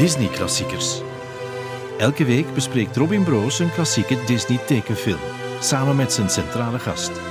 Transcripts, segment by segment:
Disney-klassiekers. Elke week bespreekt Robin Broos een klassieke Disney-tekenfilm, samen met zijn centrale gast.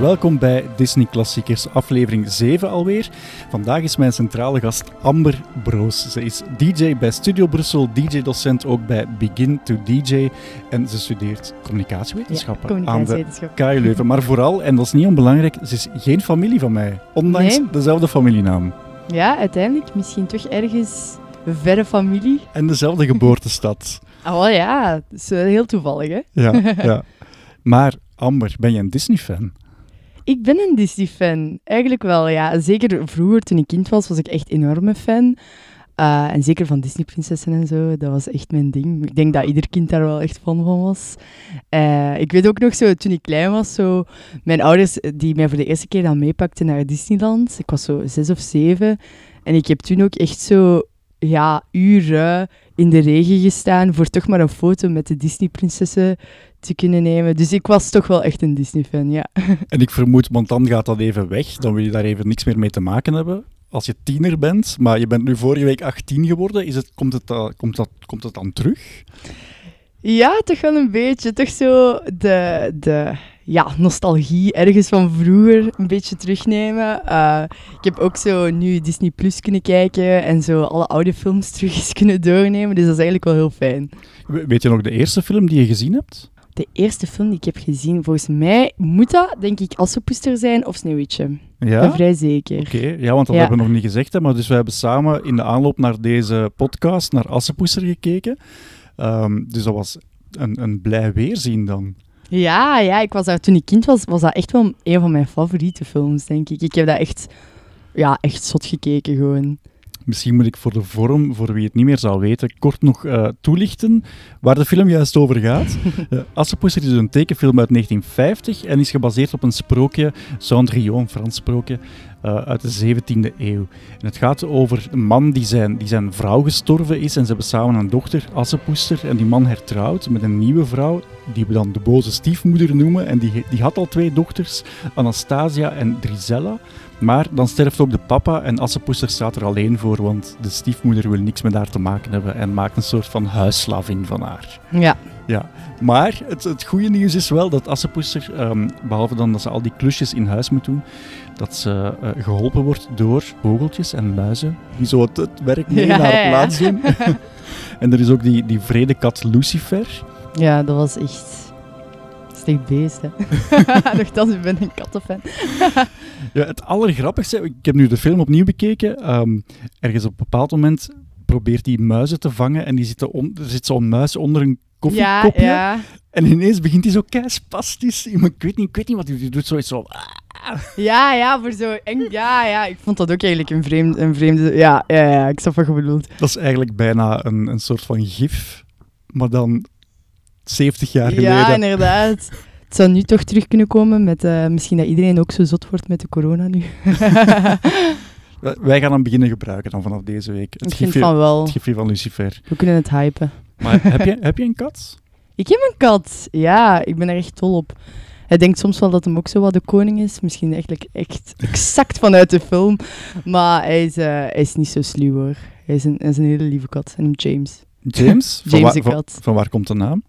Welkom bij Disney Klassiekers, aflevering 7 alweer. Vandaag is mijn centrale gast Amber Broos. Ze is DJ bij Studio Brussel, DJ-docent ook bij Begin to DJ. En ze studeert communicatiewetenschappen Ja, aan de. KU Leuven. Maar vooral, en dat is niet onbelangrijk, ze is geen familie van mij. Ondanks Nee. dezelfde familienaam. Ja, uiteindelijk misschien toch ergens verre familie. En dezelfde geboortestad. Wel ja, dat is heel toevallig, hè. Ja, ja. Maar Amber, ben je een Disney-fan? Ik ben een Disney-fan. Eigenlijk wel, ja. Zeker vroeger, toen ik kind was, was ik echt enorme fan. Eh, en zeker van Disney-prinsessen en zo, dat was echt mijn ding. Ik denk dat ieder kind daar wel echt fan van was. Eh, ik weet ook nog zo, toen ik klein was, zo, mijn ouders eh, die mij voor de eerste keer dan meepakten naar Disneyland. Ik was zo zes of zeven. En ik heb toen ook echt zo, ja, uren in de regen gestaan voor toch maar een foto met de Disney-prinsessen te kunnen nemen. Dus ik was toch wel echt een Disney-fan, ja. En ik vermoed, want dan gaat dat even weg. Dan wil je daar even niks meer mee te maken hebben. Als je tiener bent, maar je bent nu vorige week 18 geworden, is het, komt, het, uh, komt, dat, komt het dan terug? Ja, toch wel een beetje. Toch zo de, de ja, nostalgie ergens van vroeger een beetje terugnemen. Uh, ik heb ook zo nu Disney Plus kunnen kijken en zo alle oude films terug eens kunnen doornemen. Dus dat is eigenlijk wel heel fijn. Weet je nog de eerste film die je gezien hebt? De eerste film die ik heb gezien, volgens mij moet dat, denk ik, Assepoester zijn of Sneeuwwitje. Ja? Vrij zeker. Oké, okay. ja, want dat Ja. hebben we nog niet gezegd. Hè, maar dus we hebben samen in de aanloop naar deze podcast naar Assepoester gekeken. Ehm, dus dat was een, een blij weerzien dan. Ja, ja, ik was daar toen ik kind was, was dat echt wel een van mijn favoriete films, denk ik. Ik heb dat echt, ja, echt zot gekeken gewoon. Misschien moet ik voor de vorm, voor wie het niet meer zal weten, kort nog uh, toelichten waar de film juist over gaat. uh, Assepoester is een tekenfilm uit 1950 en is gebaseerd op een sprookje, Cendrillon, een Frans sprookje, uh, uit de 17e eeuw. En het gaat over een man die zijn, die zijn vrouw gestorven is en ze hebben samen een dochter, Assepoester, en die man hertrouwt met een nieuwe vrouw, die we dan de boze stiefmoeder noemen. En die, die had al twee dochters, Anastasia en Drizella. Maar dan sterft ook de papa en Assepoester staat er alleen voor, want de stiefmoeder wil niks met haar te maken hebben en maakt een soort van huisslavin van haar. Ja. Ja, maar het, het goede nieuws is wel dat Assepoester, um, behalve dan dat ze al die klusjes in huis moet doen, dat ze uh, geholpen wordt door vogeltjes en muizen, die zo het, het werk mee Ja, naar ja, ja. plaats doen. en er is ook die, die vredekat Lucifer. Ja, dat was echt... Slecht beest, hè. Nochtans, ik ben een kattenfan. Ja, het allergrappigste, ik heb nu de film opnieuw bekeken. Um, ergens op een bepaald moment probeert hij muizen te vangen en die zitten on, er zit zo'n muis onder een Ja, koffiekopje. ja. En ineens begint hij zo keispastisch. Ik weet niet, ik weet niet wat hij doet. Hij doet zoiets zo... Ja, ja, voor zo eng. Ja, ja, ik vond dat ook eigenlijk een vreemde... Een vreemde ja, ja, ja, ik snap wat je bedoelt. Dat is eigenlijk bijna een, een soort van gif, maar dan 70 jaar geleden. Ja, inderdaad. Het zou nu toch terug kunnen komen met uh, misschien dat iedereen ook zo zot wordt met de corona nu. Wij gaan hem beginnen gebruiken dan vanaf deze week. Het ik vind gifje, van wel. Het gifje van Lucifer. We kunnen het hypen. Maar heb je, heb je een kat? Ik heb een kat. Ja, ik ben er echt dol op. Hij denkt soms wel dat hem ook zo wat de koning is. Misschien eigenlijk echt exact vanuit de film. Maar hij is, uh, hij is niet zo sluw hoor. Hij is een, hij is een hele lieve kat. En hem James. James? James van, waar, van waar komt de naam?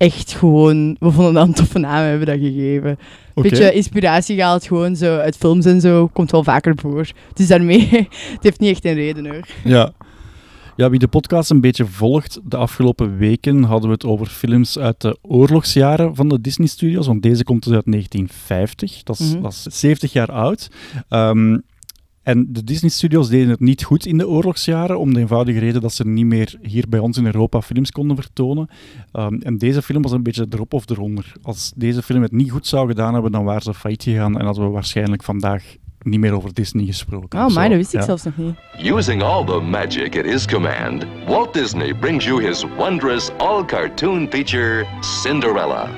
Echt gewoon, we vonden dat een toffe naam, hebben dat gegeven. Okay. Beetje inspiratie gehaald, gewoon zo uit films en zo, komt wel vaker voor. Dus daarmee, het heeft niet echt een reden hoor. Ja. Ja, wie de podcast een beetje volgt, de afgelopen weken hadden we het over films uit de oorlogsjaren van de Disney Studios, want deze komt dus uit 1950, dat is, Mhm. dat is 70 jaar oud. Um, en de Disney Studios deden het niet goed in de oorlogsjaren, om de eenvoudige reden dat ze niet meer hier bij ons in Europa films konden vertonen. Um, en deze film was een beetje erop of eronder. Als deze film het niet goed zou gedaan hebben, dan waren ze failliet gegaan en hadden we waarschijnlijk vandaag niet meer over Disney gesproken. Oh, maar dat wist ik ja. zelfs nog niet. Using all the magic at his command, Walt Disney brings you his wondrous all cartoon feature, Cinderella.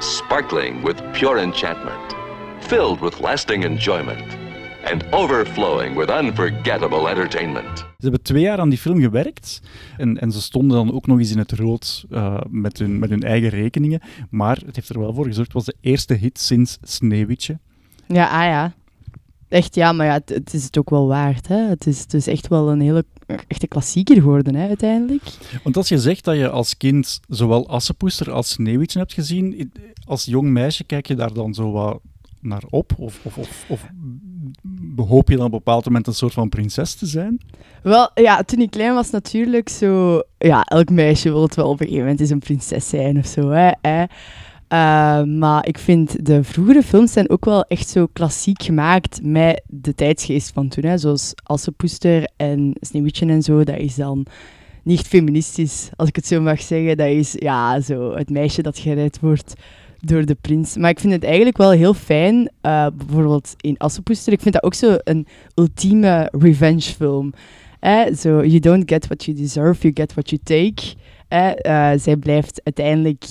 Sparkling with pure enchantment, filled with lasting enjoyment, and overflowing with unforgettable entertainment. Ze hebben twee jaar aan die film gewerkt en, en ze stonden dan ook nog eens in het rood uh, met, hun, met hun eigen rekeningen. Maar het heeft er wel voor gezorgd, het was de eerste hit sinds Sneeuwwitje. Ja, ah ja. Echt, ja, maar ja, het, het is het ook wel waard. Hè? Het, is, het is echt wel een hele echte klassieker geworden, hè, uiteindelijk. Want als je zegt dat je als kind zowel Assepoester als Sneeuwwitje hebt gezien, als jong meisje kijk je daar dan zo wat naar op? Of, of, of, of hoop je dan op een bepaald moment een soort van prinses te zijn? Wel, ja, toen ik klein was natuurlijk zo... Ja, elk meisje wil het wel op een gegeven moment eens een prinses zijn of zo, hè. hè. Eh, maar ik vind de vroegere films zijn ook wel echt zo klassiek gemaakt met de tijdsgeest van toen. Hè. Zoals Assepoester en Sneeuwwitje en zo. Dat is dan niet feministisch, als ik het zo mag zeggen. Dat is ja, zo het meisje dat gered wordt door de prins. Maar ik vind het eigenlijk wel heel fijn, eh, bijvoorbeeld in Assepoester. Ik vind dat ook zo een ultieme revenge film. Eh, zo, you don't get what you deserve, you get what you take. Eh, zij blijft uiteindelijk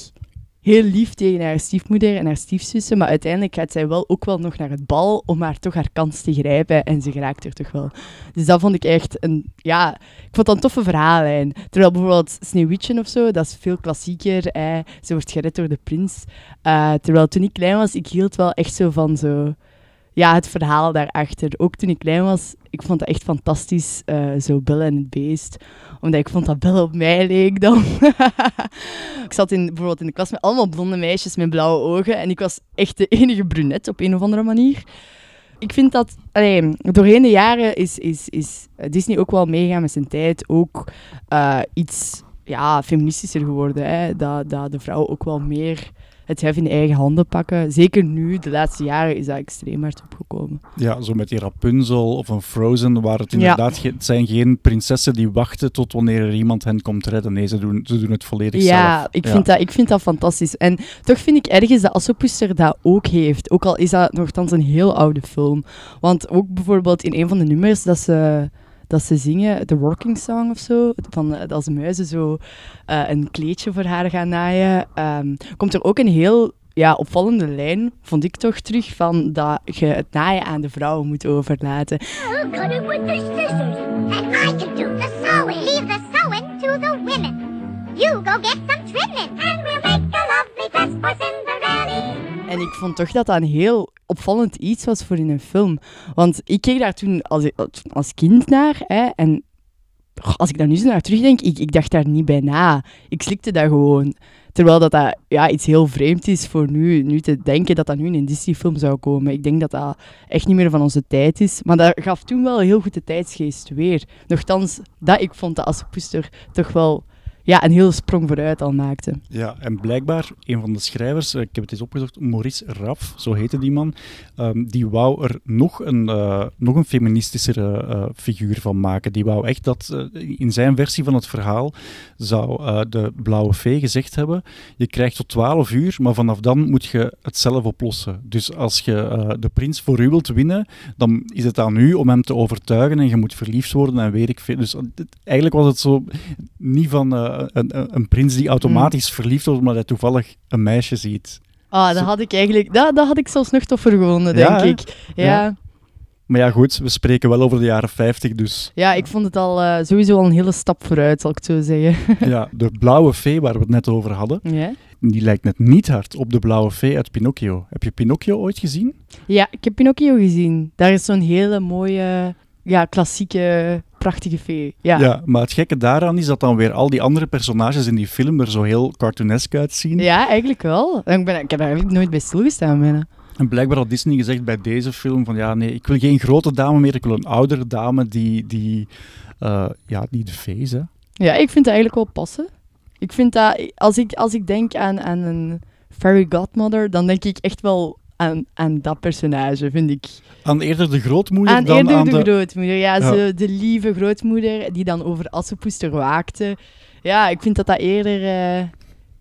heel lief tegen haar stiefmoeder en haar stiefzussen, maar uiteindelijk gaat zij wel ook wel nog naar het bal om haar toch haar kans te grijpen en ze geraakt er toch wel. Dus dat vond ik echt een, ja, ik vond dat een toffe verhaallijn. Terwijl bijvoorbeeld Sneeuwwitje of zo, dat is veel klassieker, eh, ze wordt gered door de prins. Eh, terwijl toen ik klein was, ik hield wel echt zo van zo, ja, het verhaal daarachter. Ook toen ik klein was, ik vond dat echt fantastisch, eh, zo Belle en het Beest. Omdat ik vond dat Belle op mij leek dan. ik zat in, bijvoorbeeld in de klas met allemaal blonde meisjes met blauwe ogen. En ik was echt de enige brunette op een of andere manier. Ik vind dat, allee, doorheen de jaren is, is, is Disney ook wel meegaan met zijn tijd. Ook eh, iets ja, feministischer geworden. Hè? Dat, dat de vrouw ook wel meer het hef in eigen handen pakken. Zeker nu, de laatste jaren, is dat extreem hard opgekomen. Ja, zo met die Rapunzel of een Frozen, waar het inderdaad het zijn geen prinsessen die wachten tot wanneer er iemand hen komt redden. Nee, ze doen, ze doen het volledig Ja, zelf. ik, Vind dat, ik vind dat fantastisch. En toch vind ik ergens dat Assopoester dat ook heeft. Ook al is dat nogthans een heel oude film. Want ook bijvoorbeeld in een van de nummers dat ze, dat ze zingen, de Working Song of zo, van, eh, dat de muizen zo eh, een kleedje voor haar gaan naaien, ehm, komt er ook een heel ja, opvallende lijn, vond ik toch terug, van dat je het naaien aan de vrouw moet overlaten. The. And I can do the sewing. Leave the sewing to the women. You go get some trimming. And we'll make a lovely dress for. En ik vond toch dat dat een heel opvallend iets was voor in een film. Want ik keek daar toen als, als kind naar. Hè, en als ik daar nu zo naar terugdenk, ik, ik dacht daar niet bij na. Ik slikte dat gewoon. Terwijl dat, dat ja, iets heel vreemd is voor nu, nu te denken dat dat nu in een Disney-film zou komen. Ik denk dat dat echt niet meer van onze tijd is. Maar dat gaf toen wel heel goed de tijdsgeest weer. Nochtans, dat ik vond dat Assepoester toch wel ja, een hele sprong vooruit al maakte. Ja, en blijkbaar, een van de schrijvers, eh, ik heb het eens opgezocht, Maurice Raff, zo heette die man, ehm, die wou er nog een, eh, nog een feministischere eh, figuur van maken. Die wou echt dat, in zijn versie van het verhaal, zou de blauwe fee gezegd hebben, je krijgt tot 12 uur, maar vanaf dan moet je het zelf oplossen. Dus als je de prins voor u wilt winnen, dan is het aan u om hem te overtuigen en je moet verliefd worden en weet ik veel. Dus eigenlijk was het zo niet van een, een, een prins die automatisch verliefd wordt omdat hij toevallig een meisje ziet. Ah, dat had ik eigenlijk... Dat, dat had ik zelfs nog toffer gevonden, denk Ja, ik. Ja. Ja. Ja. Maar ja, goed, we spreken wel over de jaren 50, dus ik vond het al eh, sowieso al een hele stap vooruit, zal ik het zo zeggen. ja, de blauwe fee waar we het net over hadden, ja. die lijkt net niet hard op de blauwe fee uit Pinocchio. Heb je Pinocchio ooit gezien? ja, ik heb Pinocchio gezien. Daar is zo'n hele mooie, ja, klassieke, prachtige fee. Ja. Ja. maar het gekke daaraan is dat dan weer al die andere personages in die film er zo heel cartoonesk uitzien. Ja, eigenlijk wel. Ik, ben, ik heb daar eigenlijk nooit bij stilgestaan bijna. En blijkbaar had Disney gezegd bij deze film van ja, nee, ik wil geen grote dame meer, ik wil een oudere dame die, die, eh, ja, die de fee is. Hè. Ja, ik vind dat eigenlijk wel passen. Ik vind dat, als ik, als ik denk aan, aan een fairy godmother, dan denk ik echt wel aan, aan dat personage, vind ik. Aan eerder de grootmoeder Aan dan eerder aan de, de... grootmoeder, ja, de lieve grootmoeder die dan over Assepoester waakte. Ja, ik vind dat dat eerder, eh,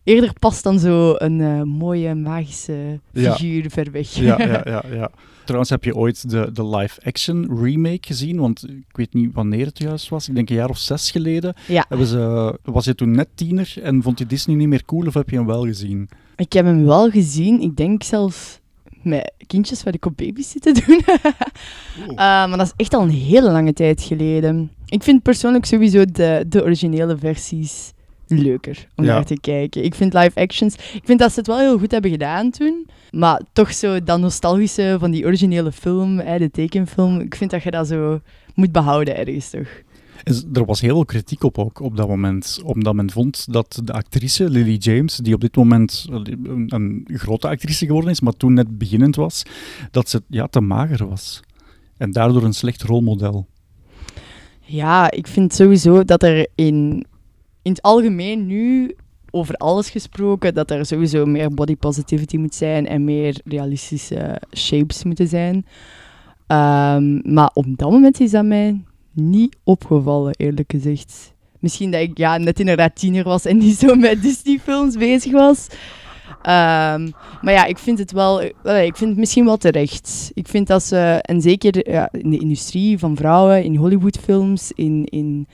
eerder past dan zo een eh, mooie magische Ja. figuur ver weg. Ja, ja, ja, ja. Trouwens, heb je ooit de, de live-action remake gezien? Want ik weet niet wanneer het juist was. Ik denk een jaar of zes geleden. Ja. Hebben ze, was je toen net tiener en vond je Disney niet meer cool of heb je hem wel gezien? Ik heb hem wel gezien, ik denk zelfs met kindjes waar ik op baby's zit te doen. Eh, maar dat is echt al een hele lange tijd geleden. Ik vind persoonlijk sowieso de, de originele versies leuker om Ja. naar te kijken. Ik vind live actions, ik vind dat ze het wel heel goed hebben gedaan toen, maar toch zo dat nostalgische van die originele film, hè, de tekenfilm, ik vind dat je dat zo moet behouden ergens toch. Er was heel veel kritiek op ook op dat moment, omdat men vond dat de actrice Lily James, die op dit moment een, een grote actrice geworden is, maar toen net beginnend was, dat ze ja, te mager was. En daardoor een slecht rolmodel. Ja, ik vind sowieso dat er in, in het algemeen nu, over alles gesproken, dat er sowieso meer body positivity moet zijn en meer realistische shapes moeten zijn. Ehm, maar op dat moment is dat mij niet opgevallen, eerlijk gezegd. Misschien dat ik ja, net inderdaad tiener was en niet zo met Disney-films bezig was. Ehm, maar ja, ik vind het wel, eh, ik vind het misschien wel terecht. Ik vind dat ze, en zeker ja, in de industrie van vrouwen, in Hollywoodfilms, in, in,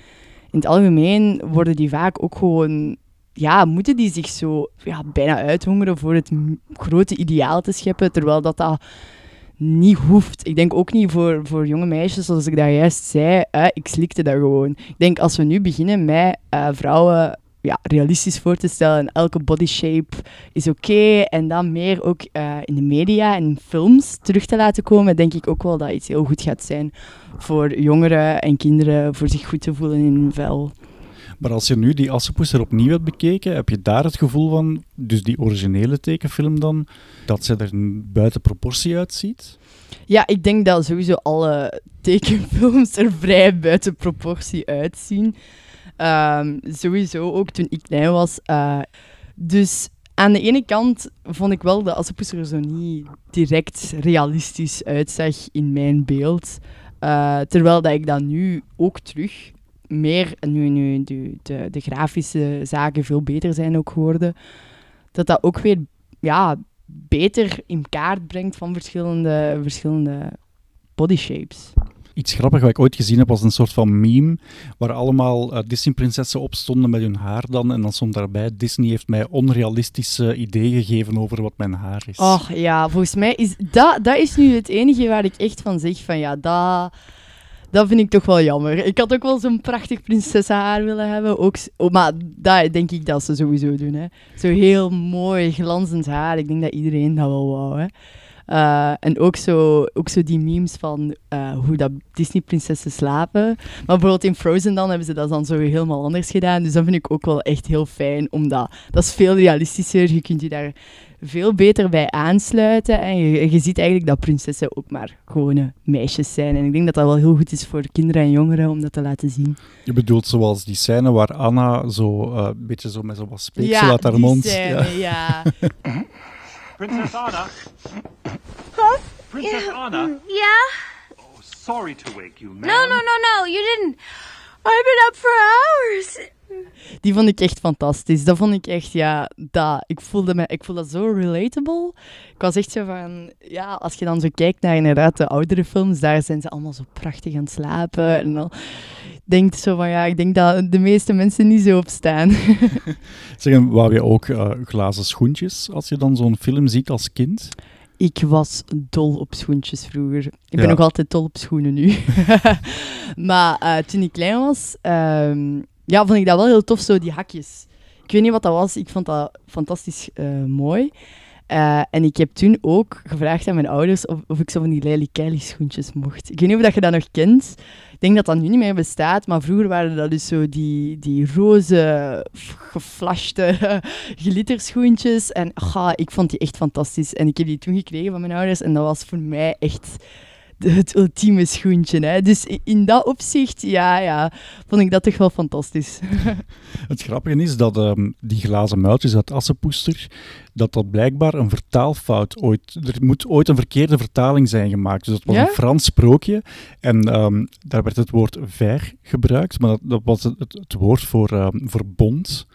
in het algemeen, worden die vaak ook gewoon, ja, moeten die zich zo ja, bijna uithongeren voor het grote ideaal te scheppen, terwijl dat dat niet hoeft. Ik denk ook niet voor, voor jonge meisjes, zoals ik daar juist zei, ik slikte dat gewoon. Ik denk als we nu beginnen met eh, vrouwen ja, realistisch voor te stellen en elke body shape is oké. En dan meer ook eh, in de media en films terug te laten komen, denk ik ook wel dat iets heel goed gaat zijn voor jongeren en kinderen, voor zich goed te voelen in hun vel. Maar als je nu die Assepoester opnieuw hebt bekeken, heb je daar het gevoel van, dus die originele tekenfilm dan, dat ze er buiten proportie uitziet? Ja, ik denk dat sowieso alle tekenfilms er vrij buiten proportie uitzien. Ehm, sowieso ook toen ik klein was. eh, dus aan de ene kant vond ik wel dat Assepoester er zo niet direct realistisch uitzag in mijn beeld. Eh, terwijl dat ik dat nu ook terug meer, nu, nu de, de, de grafische zaken veel beter zijn ook geworden, dat dat ook weer ja, beter in kaart brengt van verschillende, verschillende body shapes. Iets grappig wat ik ooit gezien heb was een soort van meme, waar allemaal eh, Disney-prinsessen opstonden met hun haar dan, en dan stond daarbij, Disney heeft mij onrealistische ideeën gegeven over wat mijn haar is. Och ja, volgens mij is dat, dat is nu het enige waar ik echt van zeg van ja, dat, dat vind ik toch wel jammer. Ik had ook wel zo'n prachtig prinsessenhaar willen hebben, ook, oh, maar dat denk ik dat ze sowieso doen. Hè. Zo heel mooi, glanzend haar. Ik denk dat iedereen dat wel wou. Hè. Eh, en ook zo, ook zo die memes van eh, hoe dat Disney-prinsessen slapen. Maar bijvoorbeeld in Frozen dan hebben ze dat dan zo helemaal anders gedaan. Dus dat vind ik ook wel echt heel fijn, omdat dat is veel realistischer. Je kunt je daar veel beter bij aansluiten. En je, je ziet eigenlijk dat prinsessen ook maar gewone meisjes zijn. En ik denk dat dat wel heel goed is voor kinderen en jongeren om dat te laten zien. Je bedoelt zoals die scène waar Anna zo eh, een beetje zo met zo wat speeksel uit haar die mond... scène, ja. Princess Anna? Princess Anna? Yeah? Oh, sorry to wake you, ma'am. No, no, no, no. You didn't. I've been up for hours. Die vond ik echt fantastisch. Dat vond ik echt, ja, dat, ik voelde me, ik voelde dat zo relatable. Ik was echt zo van, ja, als je dan zo kijkt naar inderdaad de oudere films, daar zijn ze allemaal zo prachtig aan het slapen. En dan denkt zo van, ja, ik denk dat de meeste mensen niet zo op staan. Zeg, en wou je ook eh, glazen schoentjes als je dan zo'n film ziet als kind? Ik was dol op schoentjes vroeger. Ik ben Ja. nog altijd dol op schoenen nu. maar eh, toen ik klein was, ehm, ja, vond ik dat wel heel tof, zo die hakjes. Ik weet niet wat dat was, ik vond dat fantastisch eh, mooi. Eh, en ik heb toen ook gevraagd aan mijn ouders of, of ik zo van die Lely Kelly schoentjes mocht. Ik weet niet of dat je dat nog kent. Ik denk dat dat nu niet meer bestaat, maar vroeger waren dat dus zo die, die roze, geflashte glitterschoentjes. En ga, ik vond die echt fantastisch. En ik heb die toen gekregen van mijn ouders en dat was voor mij echt het ultieme schoentje. Hè. Dus in dat opzicht, ja, ja, vond ik dat toch wel fantastisch. Het grappige is dat ehm, die glazen muiltjes uit Assepoester, dat dat blijkbaar een vertaalfout ooit... Er moet ooit een verkeerde vertaling zijn gemaakt. Dus dat was Ja? een Frans sprookje en ehm, daar werd het woord ver gebruikt, maar dat, dat was het, het, het woord voor, ehm, voor bond.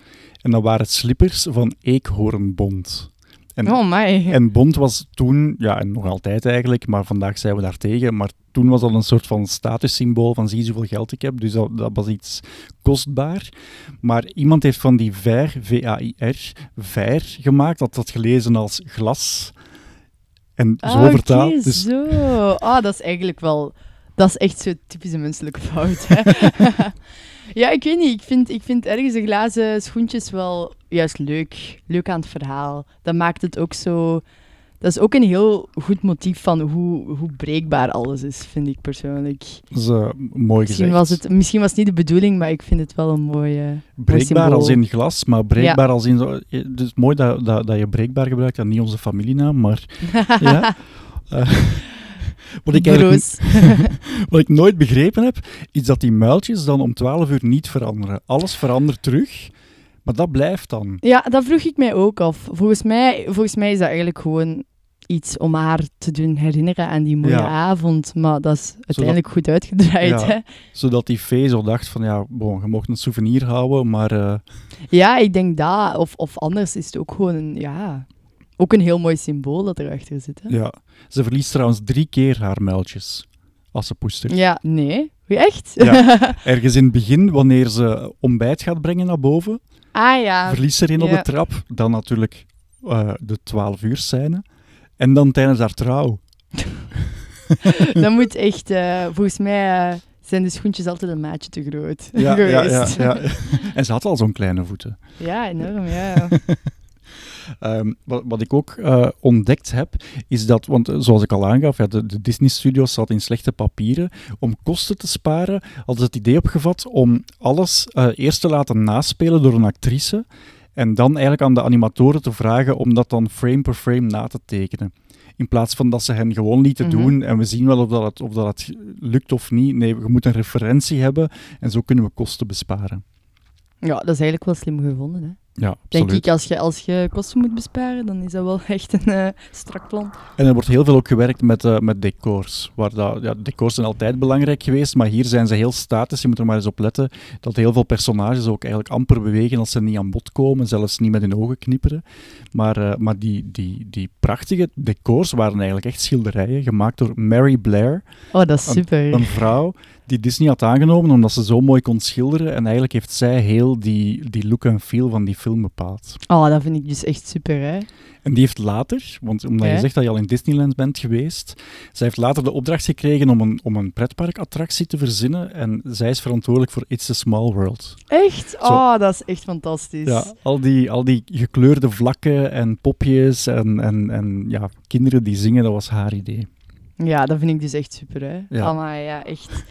En dat waren slippers van eekhoornbond. En, Oh my. en bond was toen, ja, en nog altijd eigenlijk, maar vandaag zijn we daar tegen, maar toen was dat een soort van statussymbool van zie hoeveel geld ik heb, dus dat, dat was iets kostbaar. Maar iemand heeft van die ver, V-A-I-R, ver gemaakt, dat dat gelezen als glas. En zo Ah, vertaald. Dus zo. Ah, dat is eigenlijk wel... Dat is echt zo'n typische menselijke fout. Hè? ja, ik weet niet. Ik vind, ik vind ergens de glazen schoentjes wel juist leuk. Leuk aan het verhaal. Dat maakt het ook zo... Dat is ook een heel goed motief van hoe, hoe breekbaar alles is, vind ik persoonlijk. Dat is eh, mooi Misschien gezegd. was, het, misschien was het niet de bedoeling, maar ik vind het wel een mooie... mooi Breekbaar als in glas, maar breekbaar als in... Zo, het is mooi dat, dat, dat je breekbaar gebruikt en niet onze familienaam, maar... ja. Eh, wat, ik wat ik nooit begrepen heb, is dat die muiltjes dan om 12 uur niet veranderen. Alles verandert terug, maar dat blijft dan. Ja, dat vroeg ik mij ook af. Volgens mij, volgens mij is dat eigenlijk gewoon iets om haar te doen herinneren aan die mooie Ja. avond. Maar dat is uiteindelijk goed uitgedraaid. Ja. Hè? Zodat die zo dacht van, ja, bon, je mocht een souvenir houden, maar... eh, Ja, ik denk dat. Of, of anders is het ook gewoon een, ja, ook een heel mooi symbool dat erachter zit. Hè? ja. Ze verliest trouwens drie keer haar muiltjes. Als ze poester. Ja, nee. Echt? Ja. Ergens in het begin, wanneer ze ontbijt gaat brengen naar boven, ah ja. op Ja. de trap. Dan natuurlijk eh, de 12 uur scène. En dan tijdens haar trouw. Dat moet echt, eh, volgens mij eh, zijn de schoentjes altijd een maatje te groot Ja, ja, ja, geweest. ja. En ze had al zo'n kleine voeten. Ja, enorm, ja. Ehm, wat, wat ik ook eh, ontdekt heb, is dat, want eh, zoals ik al aangaf, ja, de, de Disney-studios zaten in slechte papieren. Om kosten te sparen, hadden ze het idee opgevat om alles eh, eerst te laten naspelen door een actrice. En dan eigenlijk aan de animatoren te vragen om dat dan frame per frame na te tekenen. In plaats van dat ze hen gewoon lieten Mhm. doen en we zien wel of dat, het, of dat het lukt of niet. Nee, je moet een referentie hebben en zo kunnen we kosten besparen. ja, dat is eigenlijk wel slim gevonden. Hè? Ja, Denk ik, als je, als je kosten moet besparen, dan is dat wel echt een eh, strak plan. En er wordt heel veel ook gewerkt met, eh, met decors. Waar dat, ja, decors zijn altijd belangrijk geweest, maar hier zijn ze heel statisch. Je moet er maar eens op letten dat heel veel personages ook eigenlijk amper bewegen als ze niet aan bod komen, zelfs niet met hun ogen knipperen. Maar, eh, maar die, die, die prachtige decors waren eigenlijk echt schilderijen, gemaakt door Mary Blair, Oh, dat is super. een vrouw die Disney had aangenomen omdat ze zo mooi kon schilderen. En eigenlijk heeft zij heel die, die look en feel van die film bepaald. Oh, dat vind ik dus echt super, hè. En die heeft later, want omdat je zegt dat je al in Disneyland bent geweest, zij heeft later de opdracht gekregen om een, om een pretparkattractie te verzinnen. En zij is verantwoordelijk voor It's a Small World. Echt? Oh, dat is echt fantastisch. Ja, al die, al die gekleurde vlakken en popjes en, en, en ja, kinderen die zingen, dat was haar idee. Ja, dat vind ik dus echt super, hè. Ja. Alma, ja, echt.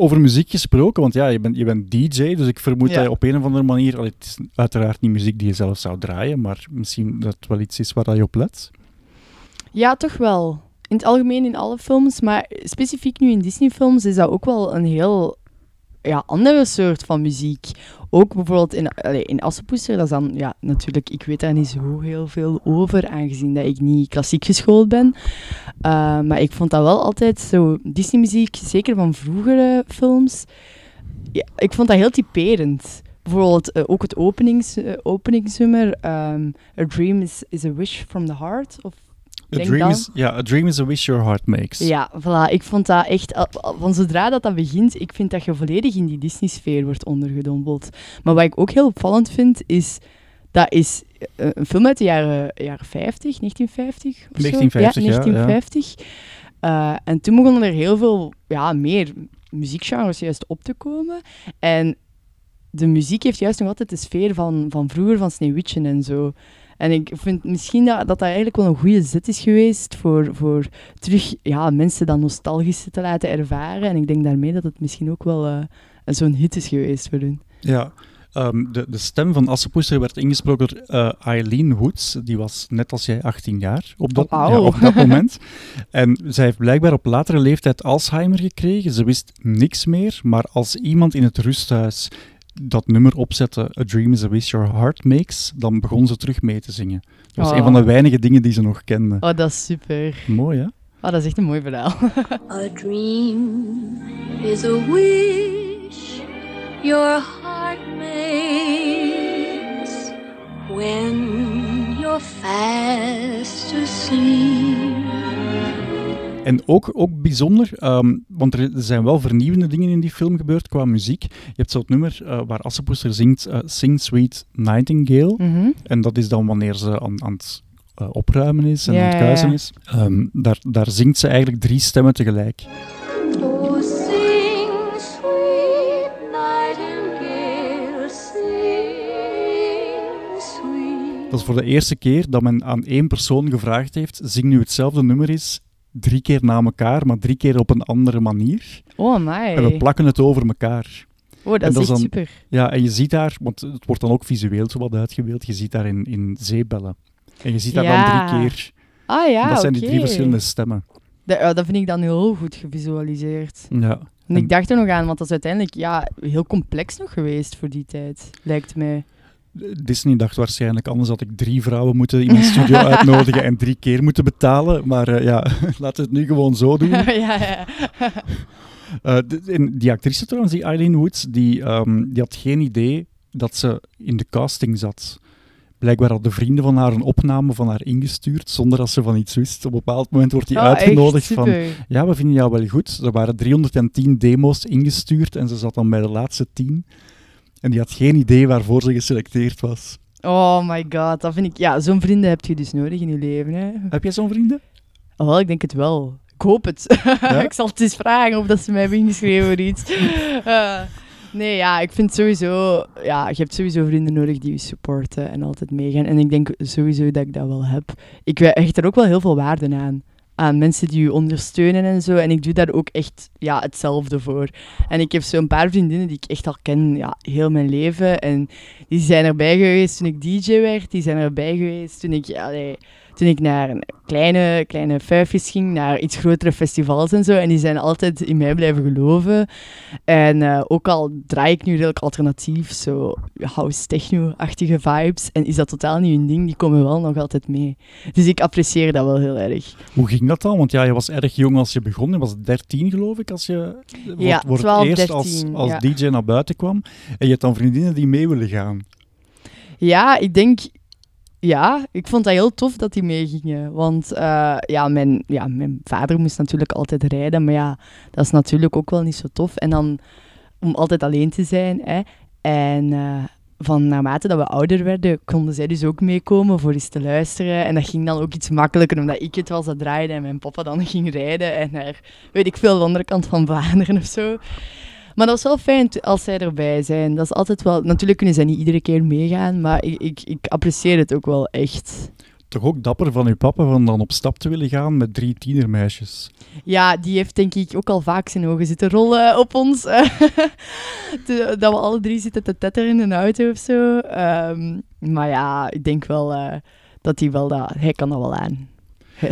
Over muziek gesproken, want ja, je bent, je bent DJ, dus ik vermoed Ja. dat je op een of andere manier... allee, Het is uiteraard niet muziek die je zelf zou draaien, maar misschien dat het wel iets is waar dat je op let. Ja, toch wel. In het algemeen in alle films, maar specifiek nu in Disney-films is dat ook wel een heel ja, andere soort van muziek. Ook bijvoorbeeld in, allee, in Assepoester, dat is dan, ja, natuurlijk, ik weet daar niet zo heel veel over, aangezien dat ik niet klassiek geschoold ben. Uh, maar ik vond dat wel altijd zo, Disney-muziek, zeker van vroegere films, ja, ik vond dat heel typerend. Bijvoorbeeld uh, ook het openings, uh, openingsnummer, um, A Dream is, is a Wish from the Heart, of A dream, dan. is, ja, a dream is a wish your heart makes. Ja, voilà. Ik vond dat echt... Van zodra dat dat begint, ik vind dat je volledig in die Disney-sfeer wordt ondergedompeld. Maar wat ik ook heel opvallend vind, is... Dat is eh, een film uit de jaren, jaren 50, 1950 of zo. 1950, ja, ja. 1950. Eh, en toen begonnen er heel veel ja, meer muziekgenres juist op te komen. En de muziek heeft juist nog altijd de sfeer van, van vroeger, van Sneeuwwitje en zo. En ik vind misschien dat dat, dat eigenlijk wel een goede zet is geweest voor, voor terug ja, mensen dat nostalgische te laten ervaren. En ik denk daarmee dat het misschien ook wel eh, zo'n hit is geweest voor hun. Ja, ehm, de, de stem van Assepoester werd ingesproken door eh, Eileen Woods. Die was net als jij 18 jaar op dat, Oh, ja, op dat moment. En zij heeft blijkbaar op latere leeftijd Alzheimer gekregen. Ze wist niks meer, maar als iemand in het rusthuis dat nummer opzette, A Dream is a Wish Your Heart Makes, dan begon ze terug mee te zingen. Dat was Oh. een van de weinige dingen die ze nog kende. Oh, dat is super. Mooi, hè? Oh, dat is echt een mooi verhaal. A dream is a wish your heart makes when you're fast asleep. En ook, ook bijzonder, ehm, want er zijn wel vernieuwende dingen in die film gebeurd qua muziek. Je hebt zo'n nummer eh, waar Assepoester zingt uh, Sing Sweet Nightingale. Mhm. En dat is dan wanneer ze aan, aan het eh, opruimen is en aan het kuisen is. Ehm, daar, daar zingt ze eigenlijk drie stemmen tegelijk. Dat is voor de eerste keer dat men aan één persoon gevraagd heeft: zing nu hetzelfde nummer is drie keer na elkaar, maar drie keer op een andere manier. Oh, my. En we plakken het over elkaar. Oh, dat is dat echt is dan- super. Ja, en je ziet daar, want het wordt dan ook visueel zo wat uitgebeeld, je ziet daar in, in zeebellen. En je ziet daar Ja. dan drie keer. Ah ja, dat zijn die drie verschillende stemmen. Dat, ja, dat vind ik dan heel goed gevisualiseerd. Ja. En ik dacht er nog aan, want dat is uiteindelijk ja, heel complex nog geweest voor die tijd, lijkt mij. Disney dacht waarschijnlijk, anders had ik drie vrouwen moeten in mijn studio uitnodigen en drie keer moeten betalen. Maar eh, ja, laten we het nu gewoon zo doen. ja, ja. Eh, en die actrice trouwens, die Eileen Woods, die, ehm, die had geen idee dat ze in de casting zat. Blijkbaar hadden vrienden van haar een opname van haar ingestuurd, zonder dat ze van iets wist. Op een bepaald moment wordt die Oh, uitgenodigd van... Ja, we vinden jou wel goed. Er waren 310 demo's ingestuurd en ze zat dan bij de laatste 10. En die had geen idee waarvoor ze geselecteerd was. Oh my god, dat vind ik... Ja, zo'n vrienden heb je dus nodig in je leven, hè. Heb jij zo'n vrienden? Oh, wel, ik denk het wel. Ik hoop het. ik zal het eens vragen of dat ze mij hebben ingeschreven voor iets. Eh, nee, ja, ik vind sowieso... Ja, je hebt sowieso vrienden nodig die je supporten en altijd meegaan. En ik denk sowieso dat ik dat wel heb. Ik hecht er ook wel heel veel waarde aan. Aan mensen die je ondersteunen en zo. En ik doe daar ook echt ja, hetzelfde voor. En ik heb zo'n paar vriendinnen die ik echt al ken ja, heel mijn leven. En die zijn erbij geweest toen ik DJ werd. Die zijn erbij geweest toen ik... Ja, toen ik naar een kleine, kleine ging, naar iets grotere festivals en zo. En die zijn altijd in mij blijven geloven. En eh, ook al draai ik nu redelijk alternatief, zo house techno-achtige vibes. En is dat totaal niet hun ding, die komen wel nog altijd mee. Dus ik apprecieer dat wel heel erg. Hoe ging dat dan? Want ja, je was erg jong als je begon. Je was 13, geloof ik, als je Ja, voor 12, het eerst als, 13, als ja. DJ naar buiten kwam. En je hebt dan vriendinnen die mee willen gaan. Ja, ik denk... Ja, ik vond dat heel tof dat die meegingen. Want eh, ja, mijn, ja, mijn vader moest natuurlijk altijd rijden. Maar ja, dat is natuurlijk ook wel niet zo tof. En dan om altijd alleen te zijn. Hè. En eh, van naarmate dat we ouder werden, konden zij dus ook meekomen voor eens te luisteren. En dat ging dan ook iets makkelijker, omdat ik het was dat draaide en mijn papa dan ging rijden. En naar, weet ik veel, de andere kant van Vlaanderen of zo. Maar dat is wel fijn als zij erbij zijn. Dat is altijd wel... Natuurlijk kunnen zij niet iedere keer meegaan, maar ik, ik, ik apprecieer het ook wel echt. Toch ook dapper van uw papa van dan op stap te willen gaan met drie tienermeisjes. Ja, die heeft denk ik ook al vaak zijn ogen zitten rollen op ons. eh, dat we alle drie zitten te tetteren in een auto of zo. Ehm, maar ja, ik denk wel eh, dat hij wel dat... Hij kan dat wel aan.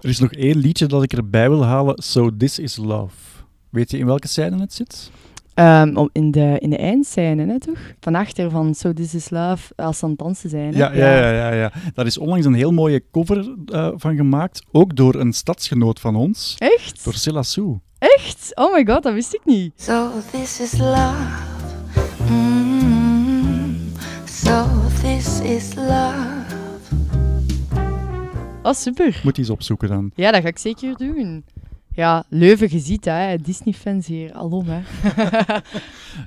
Er is nog één liedje dat ik erbij wil halen. So This Is Love. Weet je in welke scène het zit? Ehm, in, de, in de eindscène, hè, toch? Van achter van So This Is Love, als ze aan het dansen zijn. Hè? Ja, ja, ja, ja, ja. Daar is onlangs een heel mooie cover eh, van gemaakt. Ook door een stadsgenoot van ons. Echt? Door Silla Sue. Echt? Oh my god, dat wist ik niet. So this is love. Mm, so this is love. Oh, super. Moet je eens opzoeken dan. Ja, dat ga ik zeker doen. Ja, Leuven, je ziet hè. Disney-fans hier, alom, hè.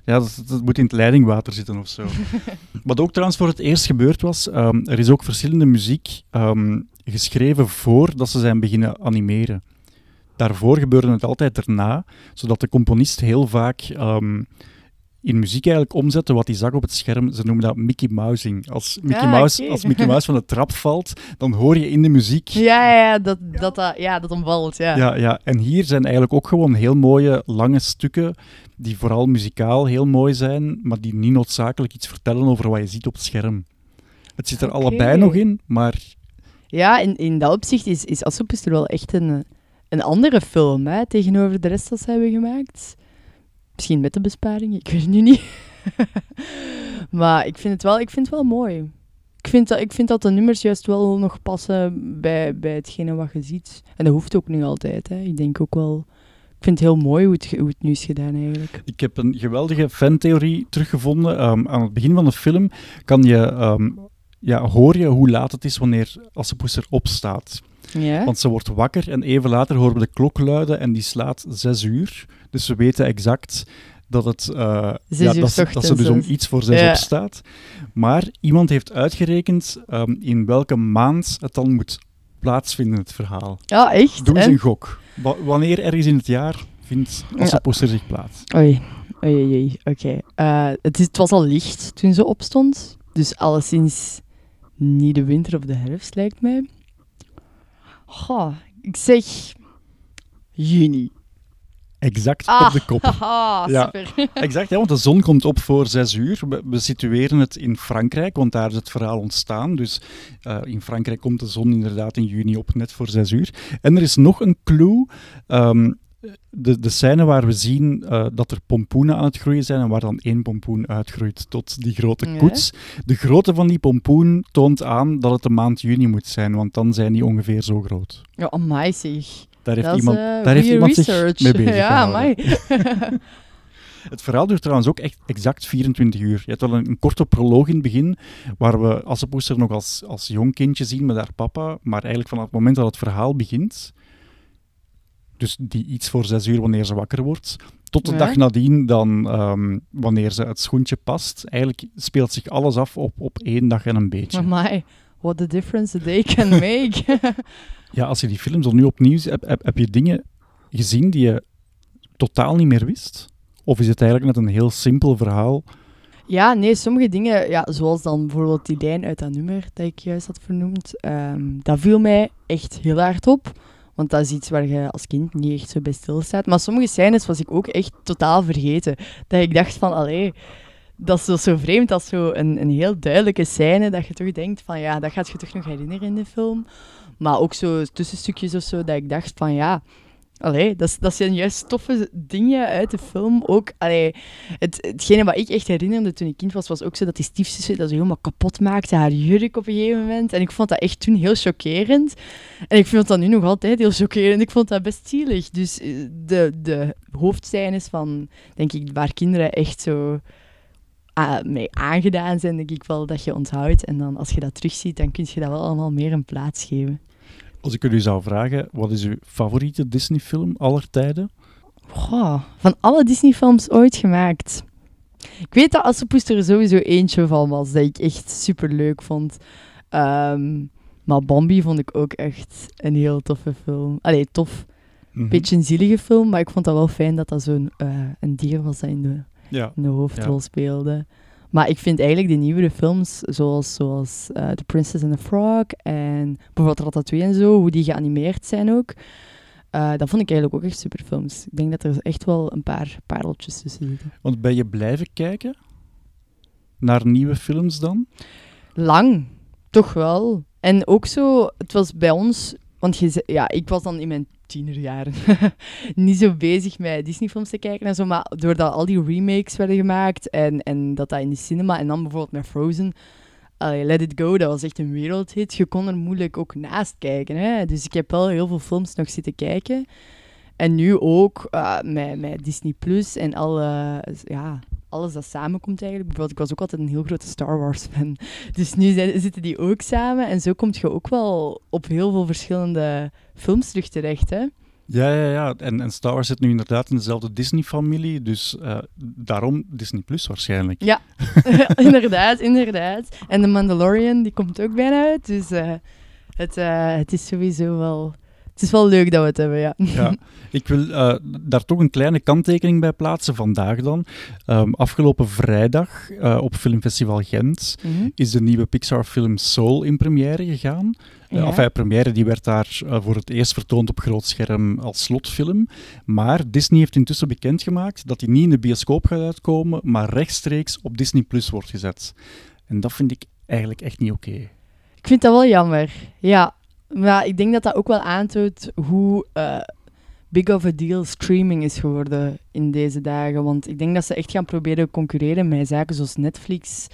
Ja, dat, dat moet in het leidingwater zitten of zo. Wat ook trouwens voor het eerst gebeurd was, ehm, er is ook verschillende muziek ehm, geschreven voordat ze zijn beginnen animeren. Daarvoor gebeurde het altijd erna, zodat de componist heel vaak ehm, in muziek eigenlijk omzette wat hij zag op het scherm. Ze noemen dat Mickey Mousing. Als Mickey, Ah, Mouse, als Mickey Mouse van de trap valt, dan hoor je in de muziek Ja, ja, dat, dat, dat, ja, dat omvalt, ja. ja, ja, en hier zijn eigenlijk ook gewoon heel mooie lange stukken, die vooral muzikaal heel mooi zijn, maar die niet noodzakelijk iets vertellen over wat je ziet op het scherm. Het zit er allebei nog in, maar Ja, in, in dat opzicht is, is Assoepus er wel echt een, een andere film, hè, tegenover de rest dat ze hebben gemaakt. Misschien met de besparing, ik weet het nu niet. maar ik vind het wel, ik vind het wel mooi. Ik vind, dat, ik vind dat de nummers juist wel nog passen bij, bij hetgene wat je ziet. En dat hoeft ook niet altijd. Hè. Ik denk ook wel... Ik vind het heel mooi hoe het, nu is gedaan, eigenlijk. ik heb een geweldige fantheorie teruggevonden. Ehm, aan het begin van de film kan je, ehm, ja, hoor je hoe laat het is wanneer Assepoes erop staat. Ja? Want ze wordt wakker en even later horen we de klok luiden en die slaat zes uur. Dus we weten exact dat, het, eh, ja, dat, ze, dat ze dus om iets voor zes Ja. opstaat. Maar iemand heeft uitgerekend ehm, in welke maand het dan moet plaatsvinden, het verhaal. Ja, echt? Doe eens een gok. Wa- wanneer ergens in het jaar vindt Assepoester zich plaats? Oei, oei, oei. Oké. Eh, het, het was al licht toen ze opstond. Dus alleszins niet de winter of de herfst, lijkt mij. Goh, ik zeg juni. Exact Ah, op de kop. haha, Ja. super. Exact, ja, want de zon komt op voor zes uur. We, we situeren het in Frankrijk, want daar is het verhaal ontstaan. Dus eh, in Frankrijk komt de zon inderdaad in juni op, net voor zes uur. En er is nog een clue. Ehm, de, de scène waar we zien eh, dat er pompoenen aan het groeien zijn en waar dan één pompoen uitgroeit tot die grote Ja. koets. De grootte van die pompoen toont aan dat het de maand juni moet zijn, want dan zijn die ongeveer zo groot. Ja, amai zeg. Daar heeft Dat is, iemand, eh, daar heeft iemand research. zich mee bezig Ja, amai. Het verhaal duurt trouwens ook echt exact 24 uur. Je hebt wel een, een korte proloog in het begin, waar we Assepoester nog als, als jong kindje zien met haar papa, maar eigenlijk vanaf het moment dat het verhaal begint, dus die iets voor zes uur wanneer ze wakker wordt, tot de Ja. dag nadien dan ehm, wanneer ze het schoentje past, eigenlijk speelt zich alles af op, op één dag en een beetje. What the difference a day can make. Ja, als je die film zo nu opnieuw ziet, heb, heb, heb je dingen gezien die je totaal niet meer wist? Of is het eigenlijk net een heel simpel verhaal? Ja, nee, sommige dingen, ja, zoals dan bijvoorbeeld die lijn uit dat nummer dat ik juist had vernoemd, ehm, dat viel mij echt heel hard op. Want dat is iets waar je als kind niet echt zo bij stilstaat. Maar sommige scènes was ik ook echt totaal vergeten. Dat ik dacht van, allee, dat is zo, zo vreemd. Is zo een, een heel duidelijke scène dat je toch denkt van, ja, dat gaat je toch nog herinneren in de film. Maar ook zo tussenstukjes of zo, dat ik dacht van, ja, Allee, dat, dat zijn juist toffe dingen uit de film. Ook, het, hetgene wat ik echt herinnerde toen ik kind was, was ook zo dat die stiefzuster dat ze helemaal kapot maakte, haar jurk op een gegeven moment. En ik vond dat echt toen heel chockerend. En ik vind dat nu nog altijd heel chockerend. Ik vond dat best zielig. Dus eh, de, de hoofdscènes van, denk ik, waar kinderen echt zo ah, mee aangedaan zijn, denk ik wel dat je onthoudt. En dan als je dat terugziet, dan kun je dat wel allemaal meer een plaats geven. Als ik u zou vragen, wat is uw favoriete Disney-film aller tijden? Goh, van alle Disney-films ooit gemaakt. Ik weet dat Assepoester er sowieso eentje van was, dat ik echt super leuk vond. Ehm, maar Bambi vond ik ook echt een heel toffe film. Allee, tof. Mhm. Beetje een zielige film, maar ik vond dat wel fijn dat dat zo'n eh, een dier was dat in de, Ja. in de hoofdrol speelde. Maar ik vind eigenlijk de nieuwere films, zoals, zoals eh, The Princess and the Frog en bijvoorbeeld Ratatouille en zo, hoe die geanimeerd zijn ook, eh, dat vond ik eigenlijk ook echt super films. Ik denk dat er echt wel een paar pareltjes tussen zitten. Want ben je blijven kijken naar nieuwe films dan? Lang, toch wel. En ook zo, het was bij ons, want je, ja, ik was dan in mijn tienerjaren niet zo bezig met Disney-films te kijken en zo, maar doordat al die remakes werden gemaakt en, en dat dat in de cinema, en dan bijvoorbeeld met Frozen, Let It Go, dat was echt een wereldhit. Je kon er moeilijk ook naast kijken. Hè? Dus ik heb wel heel veel films nog zitten kijken. En nu ook eh, met, met Disney Plus en alle, ja, alles dat samenkomt eigenlijk. Bijvoorbeeld, ik was ook altijd een heel grote Star Wars fan. Dus nu zijn- zitten die ook samen. En zo kom je ook wel op heel veel verschillende films terug terecht. Hè? Ja, ja, ja. En, en Star Wars zit nu inderdaad in dezelfde Disney-familie, dus eh, daarom Disney Plus waarschijnlijk. Ja, inderdaad, inderdaad. En The Mandalorian, die komt ook bijna uit. Dus eh, het, eh, het is sowieso wel... Het is wel leuk dat we het hebben, ja. Ja, ik wil eh, daar toch een kleine kanttekening bij plaatsen vandaag dan. Ehm, afgelopen vrijdag eh, op Filmfestival Gent Mhm. is de nieuwe Pixar-film Soul in première gegaan. Eh Ja. enfin, première die werd daar voor het eerst vertoond op groot scherm als slotfilm. Maar Disney heeft intussen bekendgemaakt dat die niet in de bioscoop gaat uitkomen, maar rechtstreeks op Disney Plus wordt gezet. En dat vind ik eigenlijk echt niet oké. Ik vind dat wel jammer. Ja, maar ik denk dat dat ook wel aantoont hoe eh, big of a deal streaming is geworden in deze dagen. Want ik denk dat ze echt gaan proberen concurreren met zaken zoals Netflix.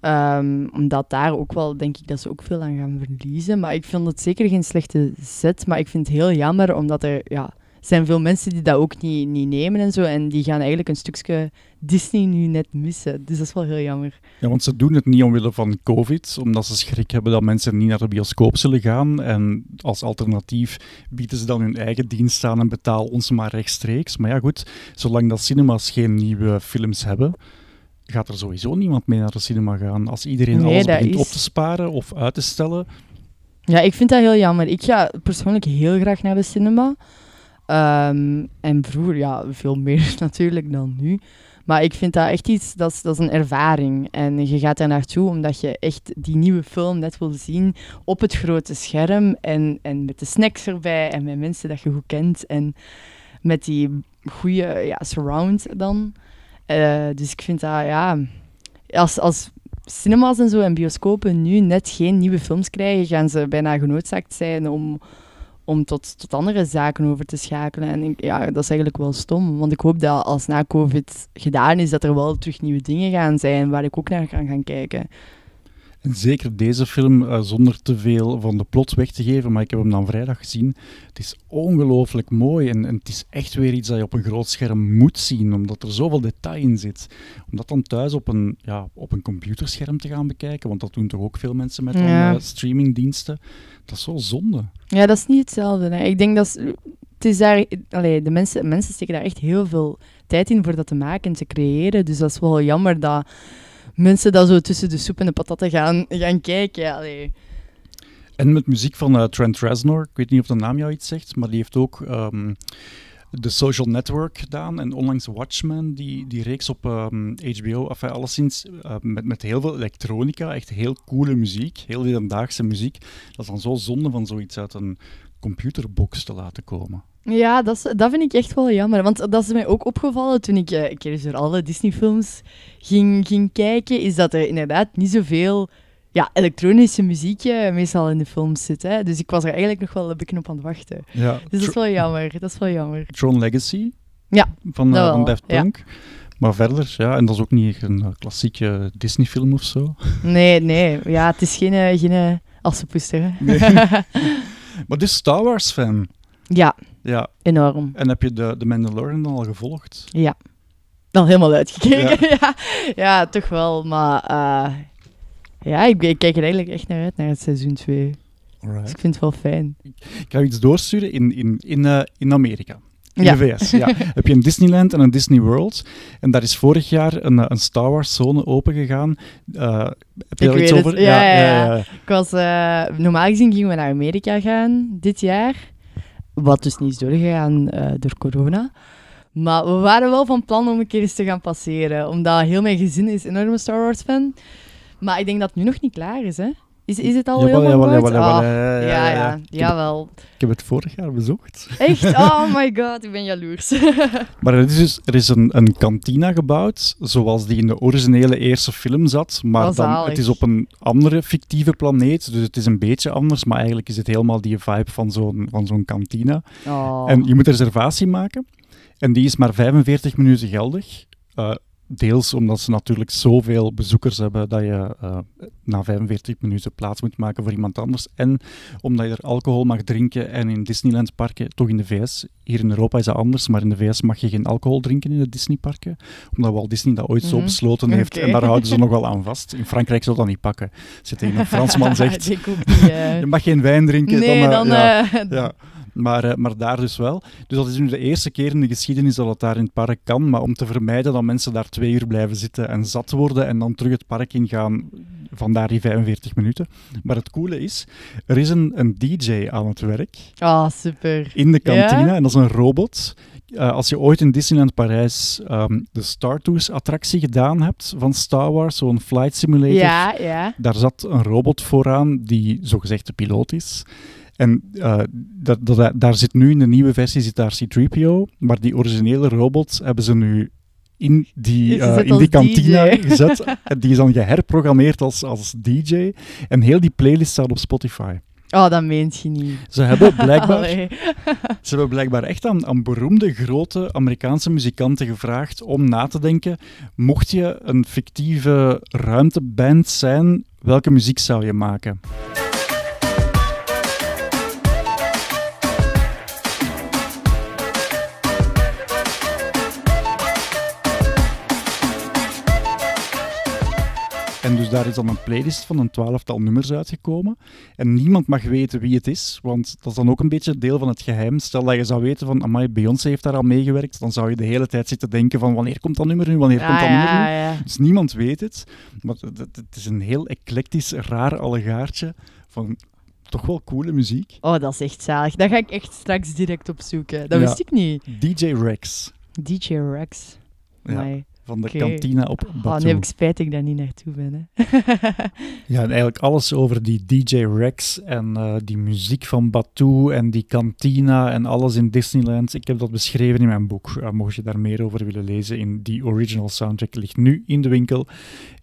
Ehm, omdat daar ook wel, denk ik, dat ze ook veel aan gaan verliezen. Maar ik vind het zeker geen slechte zet. Maar ik vind het heel jammer, omdat er ja, zijn veel mensen die dat ook niet, niet nemen en zo. En die gaan eigenlijk een stukje Disney nu net missen. Dus dat is wel heel jammer. Ja, want ze doen het niet omwille van COVID, omdat ze schrik hebben dat mensen niet naar de bioscoop zullen gaan. En als alternatief bieden ze dan hun eigen dienst aan en betaal ons maar rechtstreeks. Maar ja, goed, zolang dat cinemas geen nieuwe films hebben, gaat er sowieso niemand mee naar de cinema gaan. Als iedereen Nee, alles begint is- op te sparen of uit te stellen. Ja, ik vind dat heel jammer. Ik ga persoonlijk heel graag naar de cinema. Ehm, en vroeger, ja, veel meer natuurlijk dan nu. Maar ik vind dat echt iets, dat is, dat is een ervaring. En je gaat daar naartoe omdat je echt die nieuwe film net wil zien op het grote scherm. En, en met de snacks erbij en met mensen dat je goed kent. En met die goede ja, surround dan. Eh, dus ik vind dat, ja... Als, als cinemas en zo en bioscopen nu net geen nieuwe films krijgen, gaan ze bijna genoodzaakt zijn om, om tot, tot andere zaken over te schakelen. En ik- ja, dat is eigenlijk wel stom. Want ik hoop dat als na COVID gedaan is, dat er wel terug nieuwe dingen gaan zijn waar ik ook naar kan gaan kijken. Zeker deze film, eh, zonder te veel van de plot weg te geven, maar ik heb hem dan vrijdag gezien. Het is ongelooflijk mooi en, en het is echt weer iets dat je op een groot scherm moet zien, omdat er zoveel detail in zit. Om dat dan thuis op een, ja, op een computerscherm te gaan bekijken, want dat doen toch ook veel mensen met dan, Ja. eh, streamingdiensten. Dat is zo zonde. Ja, dat is niet hetzelfde. Hè. Ik denk dat... Het is daar... Allee, de mensen, mensen steken daar echt heel veel tijd in voor dat te maken en te creëren. Dus dat is wel jammer dat mensen dat zo tussen de soep en de patatten gaan, gaan kijken. Allee. En met muziek van eh, Trent Reznor, ik weet niet of de naam jou iets zegt, maar die heeft ook ehm The Social Network gedaan en onlangs Watchmen, die, die reeks op ehm, HBO, enfin, alleszins eh, met, met heel veel elektronica, echt heel coole muziek, heel hedendaagse muziek. Dat is dan zo zonde van zoiets uit een computerbox te laten komen. Ja, dat, is, dat vind ik echt wel jammer. Want dat is mij ook opgevallen toen ik eh, een keer door alle Disney-films ging, ging kijken, is dat er inderdaad niet zoveel ja, elektronische muziek eh, meestal in de films zit. Hè. Dus ik was er eigenlijk nog wel een beetje op aan het wachten. Ja, Dus dat is wel jammer. Dat is wel jammer. Tron Legacy Ja, van, eh, van Daft ja. Punk. Maar verder, ja, en dat is ook niet echt een klassieke Disney-film of zo. Nee, nee. Ja, het is geen, geen assenpoester. Nee. Maar dus Star Wars-fan. ja, Ja, enorm. en heb je de, de Mandalorian dan al gevolgd? Ja. Dan helemaal uitgekeken. Ja, ja. toch wel. Maar eh, ja, ik, ik kijk er eigenlijk echt naar uit, naar het seizoen 2. Dus ik vind het wel fijn. Ik ga iets doorsturen in, in, in, eh, in Amerika. In Ja. de VS, ja. Heb je een Disneyland en een Disney World. En daar is vorig jaar een, eh, een Star Wars zone opengegaan. Eh heb je daar iets over? Ja, ja, ja. Ik was, eh, normaal gezien gingen we naar Amerika gaan dit jaar. Wat dus niet is doorgegaan door corona. Maar we waren wel van plan om een keer eens te gaan passeren. Omdat heel mijn gezin is enorme Star Wars fan. Maar ik denk dat het nu nog niet klaar is, hè? Is, is het al Jawel, helemaal jawel, gebouwd? jawel, Ah, ja, ja, ja, ja. ja, Ik heb het- jawel. Ik heb het vorig jaar bezocht. Echt? Oh my god, ik ben jaloers. Maar er is, dus, er is een, een kantina gebouwd, zoals die in de originele eerste film zat. Maar dan, het is op een andere fictieve planeet, dus het is een beetje anders. Maar eigenlijk is het helemaal die vibe van zo'n van zo'n kantina. Oh. En je moet een reservatie maken. En die is maar 45 minuten geldig. Eh, deels omdat ze natuurlijk zoveel bezoekers hebben dat je eh, na 45 minuten plaats moet maken voor iemand anders. En omdat je er alcohol mag drinken en in Disneyland parken, toch in de VS, hier in Europa is dat anders, maar in de VS mag je geen alcohol drinken in de Disneyparken. Omdat Walt Disney dat ooit zo Mhm. besloten heeft en daar houden ze nog wel aan vast. In Frankrijk zou dat niet pakken. Als je tegen een Fransman zegt, eh. je mag geen wijn drinken, nee, dan... dan... ja. eh, Ja, maar, eh, maar daar dus wel. Dus dat is nu de eerste keer in de geschiedenis dat het daar in het park kan. Maar om te vermijden dat mensen daar twee uur blijven zitten en zat worden en dan terug het park ingaan, vandaar die 45 minuten. Maar het coole is, er is een, een DJ aan het werk Oh, super. in de kantine en dat is een robot. Eh, als je ooit in Disneyland Parijs ehm, de Star Tours attractie gedaan hebt van Star Wars, zo'n flight simulator, Ja, ja. daar zat een robot vooraan die zogezegd de piloot is. En eh, dat, dat, daar zit nu in de nieuwe versie zit daar C-3PO, maar die originele robot hebben ze nu in die, eh, gezet in die kantina DJ. gezet. Die is dan geherprogrammeerd als, als DJ. En heel die playlist staat op Spotify. Oh, dat meent je niet. Ze hebben blijkbaar, ze hebben blijkbaar echt aan, aan beroemde, grote Amerikaanse muzikanten gevraagd om na te denken, mocht je een fictieve ruimteband zijn, welke muziek zou je maken? En dus daar is dan een playlist van een twaalftal nummers uitgekomen. En niemand mag weten wie het is, want dat is dan ook een beetje deel van het geheim. Stel dat je zou weten van, amai, Beyoncé heeft daar al meegewerkt, dan zou je de hele tijd zitten denken van, wanneer komt dat nummer nu, wanneer komt Ah, dat nummer nu? ja. Dus niemand weet het. Maar het, is een heel eclectisch, raar allegaartje van toch wel coole muziek. Oh, dat is echt zalig. Dat ga ik echt straks direct opzoeken. Dat Ja. wist ik niet. DJ Rex DJ Rex. Ja. Van de kantina op Oh, Batu. nu heb ik spijt dat ik daar niet naartoe ben. Hè. Ja, en eigenlijk alles over die DJ Rex en eh, die muziek van Batu en die kantina en alles in Disneyland. Ik heb dat beschreven in mijn boek. Eh, mocht je daar meer over willen lezen, in die original soundtrack ligt nu in de winkel.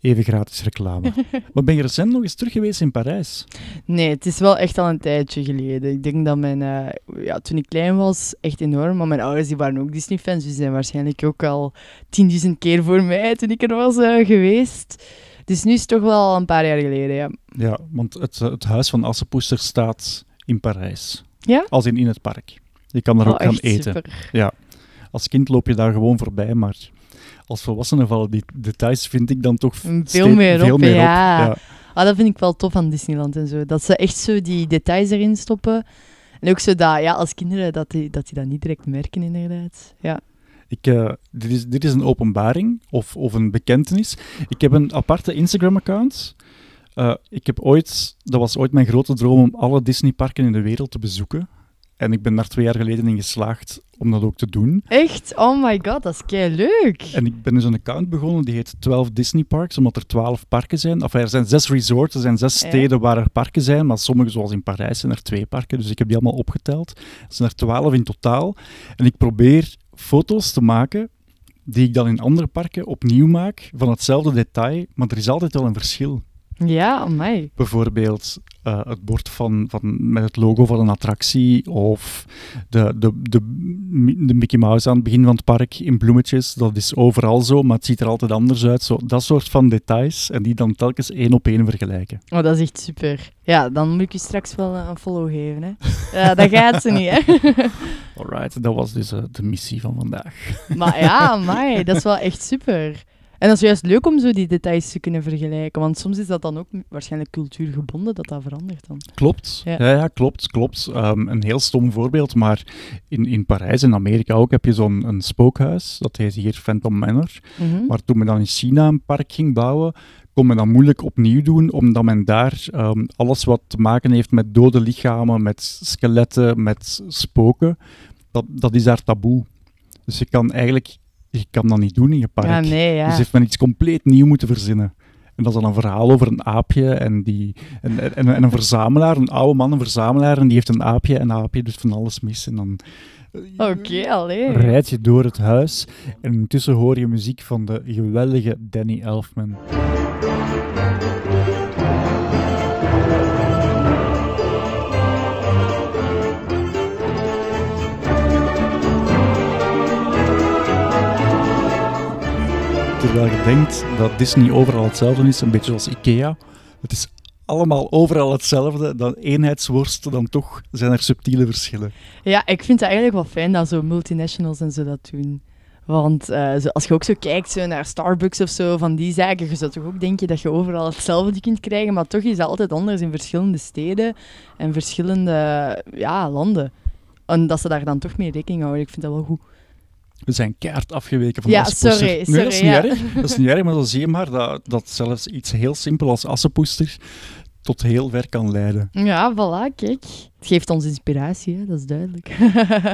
Even gratis reclame. maar ben je recent nog eens terug geweest in Parijs? Nee, het is wel echt al een tijdje geleden. Ik denk dat mijn, eh, ja, toen ik klein was, echt enorm. Maar mijn ouders die waren ook Disney-fans, dus die zijn waarschijnlijk ook al 10.000 keer voor mij toen ik er was eh, geweest. Dus nu is het toch wel al een paar jaar geleden, ja. Ja, want het, eh, het huis van Assepoester staat in Parijs. Ja? Als in in het park. Je kan daar Oh, ook gaan eten. super. Ja. Als kind loop je daar gewoon voorbij, maar als volwassene vallen die details, vind ik dan toch Veel steeds- meer veel op, meer ja. ja. Ah, dat vind ik wel tof aan Disneyland en zo. Dat ze echt zo die details erin stoppen. En ook zo dat, ja, als kinderen, dat die dat, die dat niet direct merken, inderdaad. Ja. Ik, eh, dit, is, dit is een openbaring of, of een bekentenis. Ik heb een aparte Instagram-account. Eh, ik heb ooit, dat was ooit mijn grote droom om alle Disneyparken in de wereld te bezoeken. En ik ben daar twee jaar geleden in geslaagd om dat ook te doen. Echt? Oh my god, dat is kei leuk. En ik ben dus een account begonnen, die heet 12 Disney Parks, omdat er 12 parken zijn. Enfin, er zijn zes resorts, er zijn zes Ja. steden waar er parken zijn, maar sommige, zoals in Parijs, zijn er twee parken. Dus ik heb die allemaal opgeteld. Er zijn er 12 in totaal. En ik probeer foto's te maken die ik dan in andere parken opnieuw maak, van hetzelfde detail, maar er is altijd wel een verschil. Ja, amai. Bijvoorbeeld eh, het bord van, van, met het logo van een attractie of de, de, de, de Mickey Mouse aan het begin van het park in bloemetjes. Dat is overal zo, maar het ziet er altijd anders uit. Zo, dat soort van details en die dan telkens één op één vergelijken. Oh, dat is echt super. Ja, dan moet ik je straks wel eh, een follow geven, hè. Ja, dat gaat ze niet, hè. Alright, dat was dus eh, de missie van vandaag. Maar ja, amai, dat is wel echt super. En dat is juist leuk om zo die details te kunnen vergelijken, want soms is dat dan ook waarschijnlijk cultuurgebonden dat dat verandert dan. Klopt, Ja. ja, ja, klopt, klopt. Ehm, een heel stom voorbeeld, maar in, in Parijs en Amerika ook heb je zo'n een spookhuis, dat heet hier Phantom Manor. Mhm. Maar toen men dan in China een park ging bouwen, kon men dat moeilijk opnieuw doen, omdat men daar ehm, alles wat te maken heeft met dode lichamen, met skeletten, met spoken, dat, dat is daar taboe. Dus je kan eigenlijk je kan dat niet doen in je park. Ja, nee, ja. Dus heeft men iets compleet nieuw moeten verzinnen. En dat is dan een verhaal over een aapje en, die, en, en, en een verzamelaar, een oude man, een verzamelaar, en die heeft een aapje en dat aapje doet van alles mis. En dan Oké, allee. rijd je door het huis en intussen hoor je muziek van de geweldige Danny Elfman. Terwijl je denkt dat Disney overal hetzelfde is, een beetje zoals Ikea. Het is allemaal overal hetzelfde. Dan eenheidsworst, dan toch zijn er subtiele verschillen. Ja, ik vind het eigenlijk wel fijn dat zo multinationals en zo dat doen. Want eh, als je ook zo kijkt zo naar Starbucks of zo, van die zaken, je zou toch ook denken dat je overal hetzelfde kunt krijgen, maar toch is dat altijd anders in verschillende steden en verschillende ja, landen. En dat ze daar dan toch mee rekening houden, ik vind dat wel goed. We zijn keihard afgeweken van Ja, Assepoester. sorry, Nee, sorry, dat is niet ja. erg. Dat is niet erg, maar dan zie je maar dat, dat zelfs iets heel simpel als Assepoester tot heel ver kan leiden. Ja, voilà, kijk. Het geeft ons inspiratie, hè, dat is duidelijk.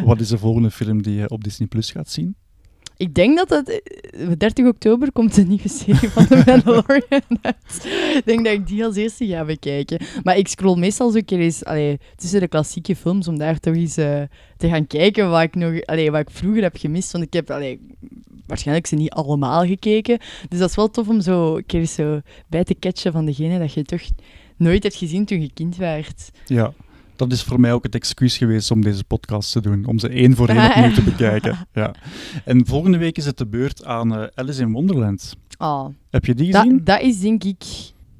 Wat is de volgende film die je op Disney Plus gaat zien? Ik denk dat het... eh, 30 oktober komt de nieuwe serie van The Mandalorian uit. Ik denk dat ik die als eerste ga bekijken. Maar ik scroll meestal zo keer eens tussen de klassieke films om daar toch eens eh, te gaan kijken wat ik, nog, allee, wat ik vroeger heb gemist. Want ik heb allee, waarschijnlijk ze niet allemaal gekeken. Dus dat is wel tof om zo een keer zo bij te catchen van degene dat je toch nooit hebt gezien toen je kind werd. Ja, dat is voor mij ook het excuus geweest om deze podcast te doen. Om ze één voor één opnieuw te bekijken. Ja. En volgende week is het de beurt aan eh, Alice in Wonderland. Oh, Heb je die Dat, gezien? dat is denk ik...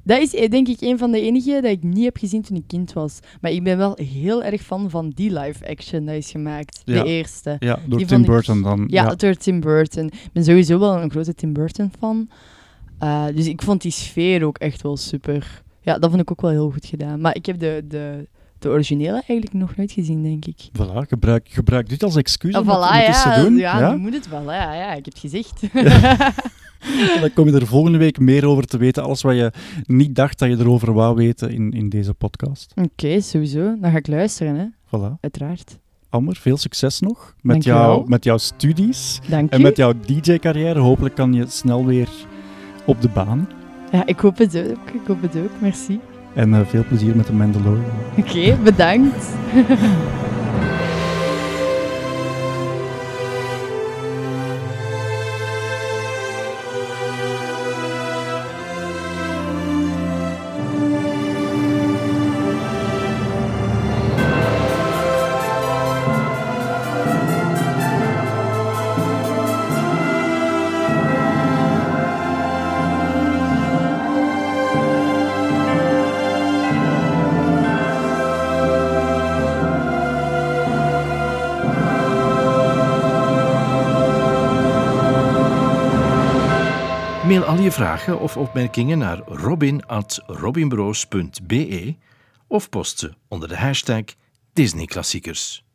Dat is eh, denk ik een van de enige dat ik niet heb gezien toen ik kind was. Maar ik ben wel heel erg fan van die live-action dat is gemaakt. Ja. De eerste. Ja, door Die Tim ik- Burton dan. Ja, door Tim Burton. Ik ben sowieso wel een grote Tim Burton fan. Eh, dus ik vond die sfeer ook echt wel super. Ja, dat vond ik ook wel heel goed gedaan. Maar ik heb de, de, de originele eigenlijk nog nooit gezien, denk ik. Voilà, gebruik, gebruik dit als excuus Ah, om, om voilà, het ja, te doen. ja, nu moet het wel. Ja, ja, ik heb het gezegd. Dan kom je er volgende week meer over te weten. Alles wat je niet dacht dat je erover wou weten in, in deze podcast. Oké, sowieso. Dan ga ik luisteren, hè. Voilà. Uiteraard. Amber, veel succes nog met, jou, met jouw studies Dank en u. met jouw DJ-carrière. Hopelijk kan je snel weer op de baan. Ja, ik hoop het ook. Ik hoop het ook. Merci. En eh, veel plezier met de Mandalorian. Oké, bedankt. je vragen of opmerkingen naar robin.robinbroos.be of post ze onder de hashtag Disneyklassiekers.